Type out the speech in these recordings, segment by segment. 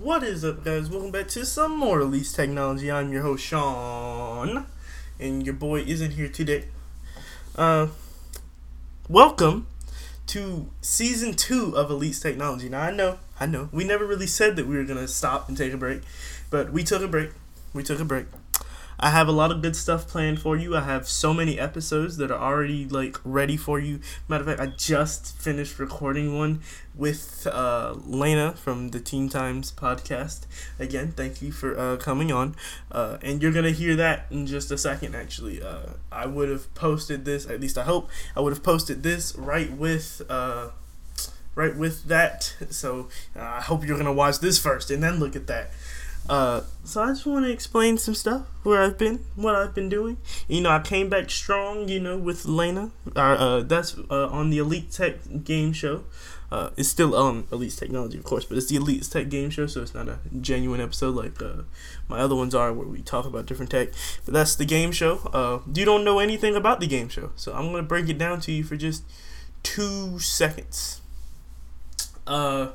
What is up, guys? Welcome back to some more Elite Technology. I'm your host, Sean, and your boy isn't here today. Uh, welcome to season two of Elite Technology. Now, I know, I know, we never really said that we were gonna stop and take a break, but we took a break. We took a break. I have a lot of good stuff planned for you. I have so many episodes that are already like ready for you. Matter of fact, I just finished recording one with uh, Lena from the Teen Times podcast. Again, thank you for uh, coming on. Uh, and you're gonna hear that in just a second. Actually, uh, I would have posted this. At least I hope I would have posted this right with. Uh, right with that, so uh, I hope you're gonna watch this first and then look at that. Uh, so I just want to explain some stuff where I've been, what I've been doing. You know, I came back strong. You know, with Lena. Uh, uh that's uh, on the Elite Tech game show. Uh, it's still on Elite Technology, of course, but it's the Elite Tech game show, so it's not a genuine episode like uh, my other ones are, where we talk about different tech. But that's the game show. You don't know anything about the game show, so I'm gonna break it down to you for just two seconds. Uh,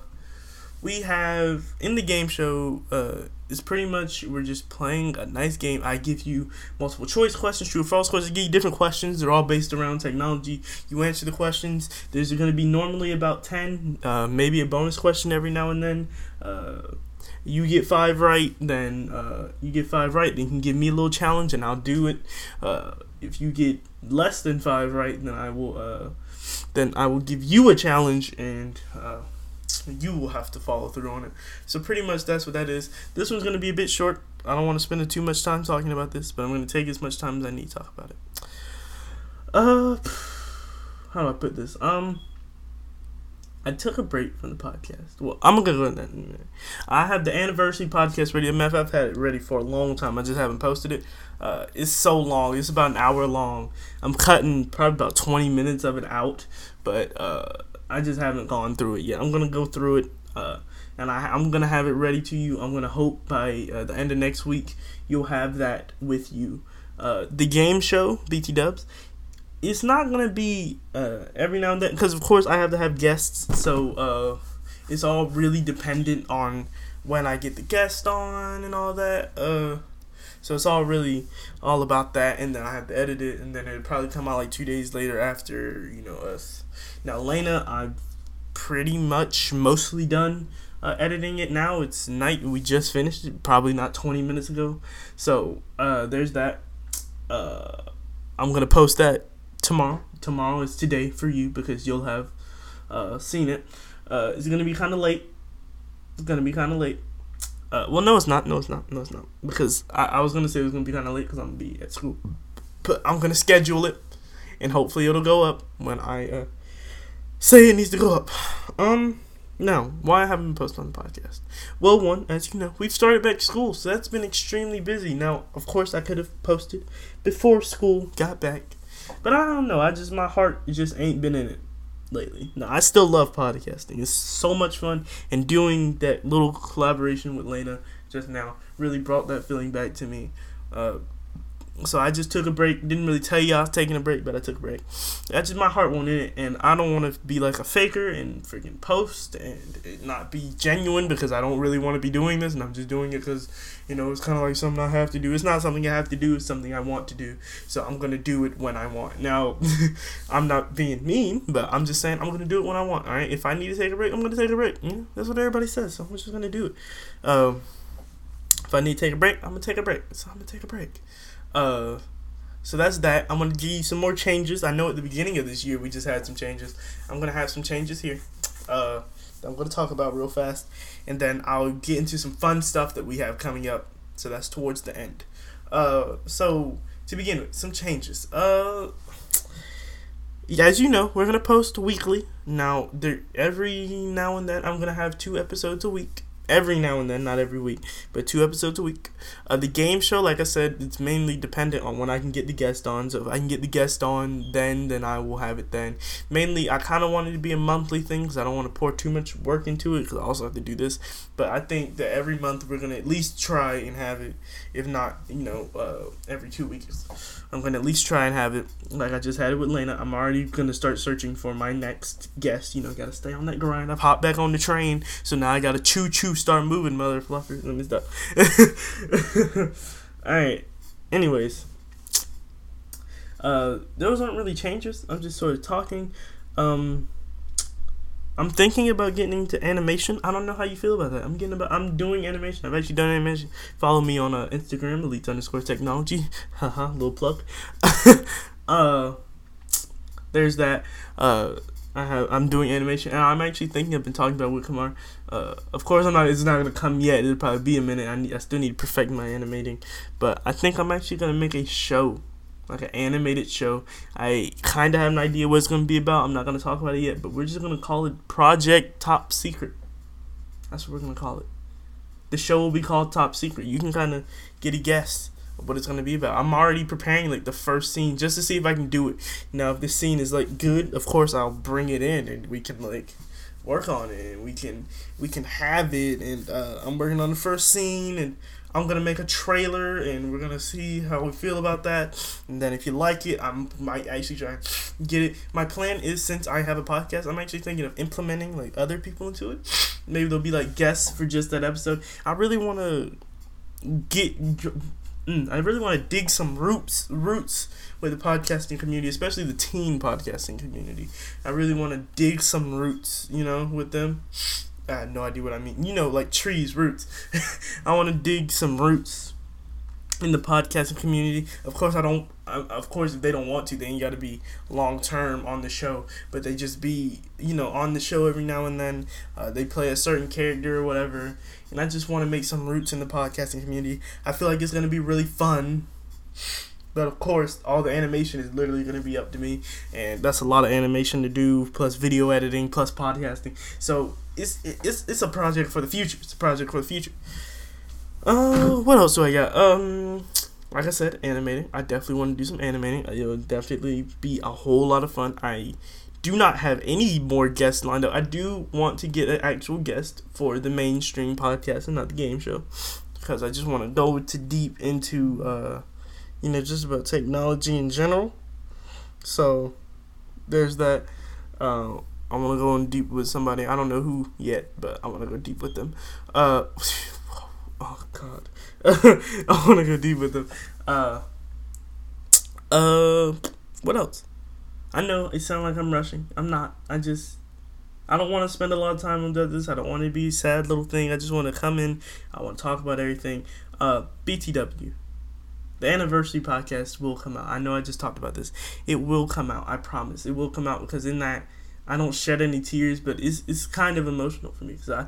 we have in the game show. Uh, it's pretty much we're just playing a nice game. I give you multiple choice questions, true or false questions. I give you different questions. They're all based around technology. You answer the questions. There's going to be normally about ten, uh, maybe a bonus question every now and then. Uh, you get five right, then uh, you get five right. Then you can give me a little challenge, and I'll do it. Uh, if you get less than five right, then I will. Uh, then I will give you a challenge, and uh, you will have to follow through on it. So pretty much that's what that is. This one's gonna be a bit short. I don't want to spend too much time talking about this, but I'm gonna take as much time as I need to talk about it. Uh, how do I put this? Um, I took a break from the podcast. Well, I'm gonna go in that. I have the anniversary podcast ready. I've had it ready for a long time. I just haven't posted it. Uh, it's so long. It's about an hour long. I'm cutting probably about 20 minutes of it out, but uh I just haven't gone through it yet. I'm gonna go through it, uh, and I, I'm gonna have it ready to you. I'm gonna hope by uh, the end of next week you'll have that with you. Uh, the game show BT Dubs. It's not gonna be uh, every now and then because of course I have to have guests, so uh, it's all really dependent on when I get the guest on and all that. So it's all really all about that, and then I have to edit it, and then it'll probably come out like two days later after you know us. Now Lena, I'm pretty much mostly done uh, editing it now. It's night. We just finished it, probably not 20 minutes ago. So uh, there's that. Uh, I'm gonna post that tomorrow. Tomorrow is today for you because you'll have uh, seen it. Uh, it's gonna be kind of late. It's gonna be kind of late. Uh, well, no, it's not. No, it's not. No, it's not. Because I, I was gonna say it was gonna be kind of late because I'm gonna be at school, but I'm gonna schedule it, and hopefully it'll go up when I uh, say it needs to go up. Um, now why I haven't posting on the podcast? Well, one, as you know, we've started back school, so that's been extremely busy. Now, of course, I could have posted before school got back, but I don't know. I just my heart just ain't been in it lately. No, I still love podcasting. It's so much fun, and doing that little collaboration with Lena just now really brought that feeling back to me. Uh, so I just took a break. Didn't really tell you I was taking a break, but I took a break. That's just my heart won't in it, and I don't want to be like a faker and freaking post and not be genuine because I don't really want to be doing this, and I'm just doing it because you know it's kind of like something I have to do. It's not something I have to do. It's something I want to do. So I'm gonna do it when I want. Now, I'm not being mean, but I'm just saying I'm gonna do it when I want. All right. If I need to take a break, I'm gonna take a break. That's what everybody says. So I'm just gonna do it. Um, if I need to take a break, I'm gonna take a break. So I'm gonna take a break. Uh, so that's that. I'm gonna give you some more changes. I know at the beginning of this year we just had some changes. I'm gonna have some changes here. Uh, I'm gonna talk about real fast, and then I'll get into some fun stuff that we have coming up. So that's towards the end. Uh, so to begin with, some changes. Uh, as you know, we're gonna post weekly. Now, there every now and then I'm gonna have two episodes a week every now and then, not every week, but two episodes a week. Uh, the game show, like I said, it's mainly dependent on when I can get the guest on. So if I can get the guest on then, then I will have it then. Mainly, I kind of wanted to be a monthly thing because I don't want to pour too much work into it because I also have to do this. But I think that every month we're gonna at least try and have it, if not, you know, uh, every two weeks. I'm gonna at least try and have it. Like I just had it with Lena. I'm already gonna start searching for my next guest. You know, gotta stay on that grind. I've hopped back on the train, so now I gotta choo choo start moving, motherfucker. Let me stop. All right. Anyways, uh, those aren't really changes. I'm just sort of talking. Um, I'm thinking about getting into animation. I don't know how you feel about that. I'm getting about. I'm doing animation. I've actually done animation. Follow me on uh, Instagram, elite underscore technology. Haha, little plug. uh, there's that. Uh, I have. I'm doing animation, and I'm actually thinking. I've been talking about with Kamar. Uh, of course, I'm not. It's not gonna come yet. It'll probably be a minute. I need. I still need to perfect my animating, but I think I'm actually gonna make a show like an animated show. I kind of have an idea what it's to be about. I'm not to talk about it yet, but we're just to call it Project Top Secret. That's what we're to call it. The show will be called Top Secret. You can kind of get a guess what it's to be about. I'm already preparing like the first scene just to see if I can do it. Now, if this scene is like good, of course I'll bring it in and we can like work on it and we can we can have it and uh, I'm working on the first scene and I'm gonna make a trailer and we're gonna see how we feel about that. And then if you like it, I might actually try and get it. My plan is since I have a podcast, I'm actually thinking of implementing like other people into it. Maybe there'll be like guests for just that episode. I really want to get. Mm, I really want to dig some roots roots with the podcasting community, especially the teen podcasting community. I really want to dig some roots, you know, with them I had no idea what I mean. You know, like trees, roots. I want to dig some roots in the podcasting community. Of course, I don't. Of course, if they don't want to, then you got to be long term on the show. But they just be, you know, on the show every now and then. Uh, they play a certain character or whatever, and I just want to make some roots in the podcasting community. I feel like it's gonna be really fun. But of course, all the animation is literally going to be up to me, and that's a lot of animation to do, plus video editing, plus podcasting. So it's it's it's a project for the future. It's a project for the future. Uh, what else do I got? Um, like I said, animating. I definitely want to do some animating. It'll definitely be a whole lot of fun. I do not have any more guests lined up. I do want to get an actual guest for the mainstream podcast and not the game show, because I just want to go to deep into uh you know, just about technology in general. So there's that. Uh, I want to go in deep with somebody. I don't know who yet, but I want to go deep with them. Uh, God, I want to go deep with them. Uh, uh, what else? I know it sounds like I'm rushing. I'm not. I just I don't want to spend a lot of time on this. I don't want to be sad little thing. I just want to come in. I want to talk about everything. Uh, BTW the anniversary podcast will come out. I know I just talked about this. It will come out. I promise. It will come out because in that I don't shed any tears, but it's it's kind of emotional for me because I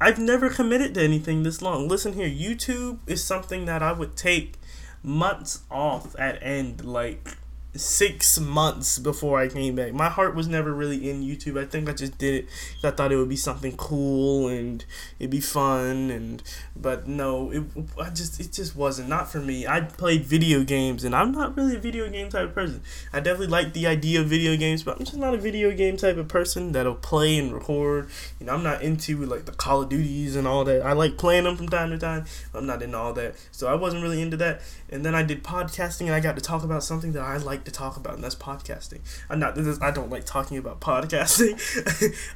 I've never committed to anything this long. Listen here, YouTube is something that I would take months off at end like six months before I came back. My heart was never really in YouTube. I think I just did it I thought it would be something cool and it'd be fun and but no, it I just it just wasn't not for me. I played video games and I'm not really a video game type of person. I definitely like the idea of video games, but I'm just not a video game type of person that'll play and record. You know, I'm not into like the Call of Duties and all that. I like playing them from time to time. I'm not into all that. So I wasn't really into that. And then I did podcasting and I got to talk about something that I like like to talk about, and that's podcasting. I'm not. Is, I don't like talking about podcasting.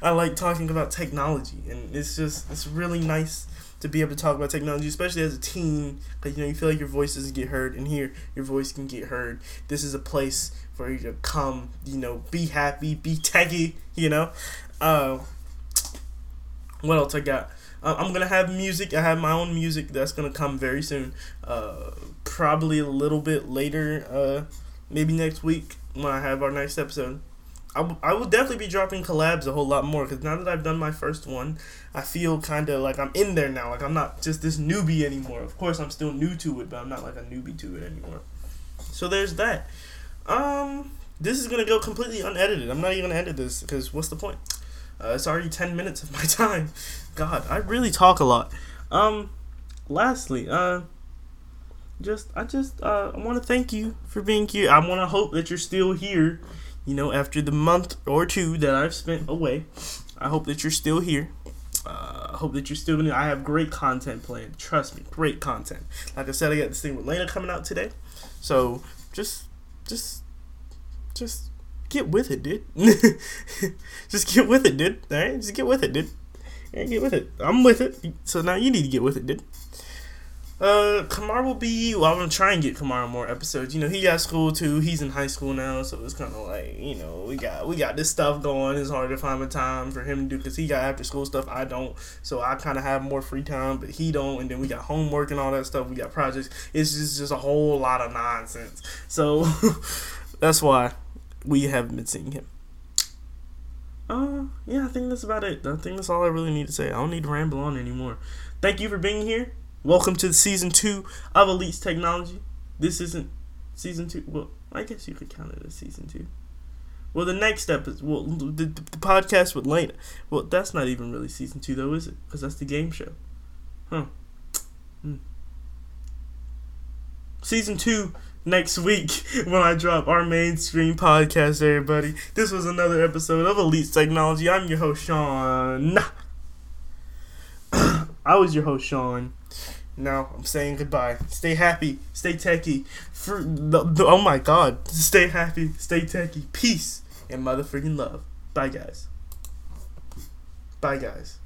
I like talking about technology, and it's just it's really nice to be able to talk about technology, especially as a teen, because you know you feel like your voice doesn't get heard, and here your voice can get heard. This is a place for you to come, you know, be happy, be techy, you know. Uh, what else I got? Uh, I'm gonna have music. I have my own music that's gonna come very soon. Uh, probably a little bit later. Uh, maybe next week when I have our next episode. I, w- I will definitely be dropping collabs a whole lot more because now that I've done my first one, I feel kind of like I'm in there now. Like I'm not just this newbie anymore. Of course, I'm still new to it, but I'm not like a newbie to it anymore. So there's that. Um, this is gonna go completely unedited. I'm not even gonna edit this because what's the point? Uh, it's already ten minutes of my time. God, I really talk a lot. Um, lastly, uh, just I just uh, I want to thank you for being here. I want to hope that you're still here. You know, after the month or two that I've spent away, I hope that you're still here. Uh, I hope that you're still. I have great content planned. Trust me, great content. Like I said, I got this thing with Lena coming out today, so just, just, just get with it, dude. just get with it, dude. All right, just get with it, dude. Yeah, get with it. I'm with it. So now you need to get with it, dude. Uh, Kamar will be. Well, I'm gonna try and get Kamar more episodes. You know, he got school too. He's in high school now, so it's kind of like you know we got we got this stuff going. It's hard to find a time for him to do because he got after school stuff. I don't, so I kind of have more free time, but he don't. And then we got homework and all that stuff. We got projects. It's just just a whole lot of nonsense. So that's why we haven't been seeing him. Uh, yeah, I think that's about it. I think that's all I really need to say. I don't need to ramble on anymore. Thank you for being here. Welcome to season two of Elite's Technology. This isn't season two. Well, I guess you could count it as season two. Well, the next episode, well, the, the, the podcast with Lena. Well, that's not even really season two, though, is it? Because that's the game show. Huh. Hmm. Season two next week when I drop our mainstream podcast, everybody. This was another episode of Elite Technology. I'm your host, Sean. I was your host, Sean. Now I'm saying goodbye. Stay happy. Stay techie. For the, the, oh my god. Stay happy. Stay techie. Peace and motherfucking love. Bye, guys. Bye, guys.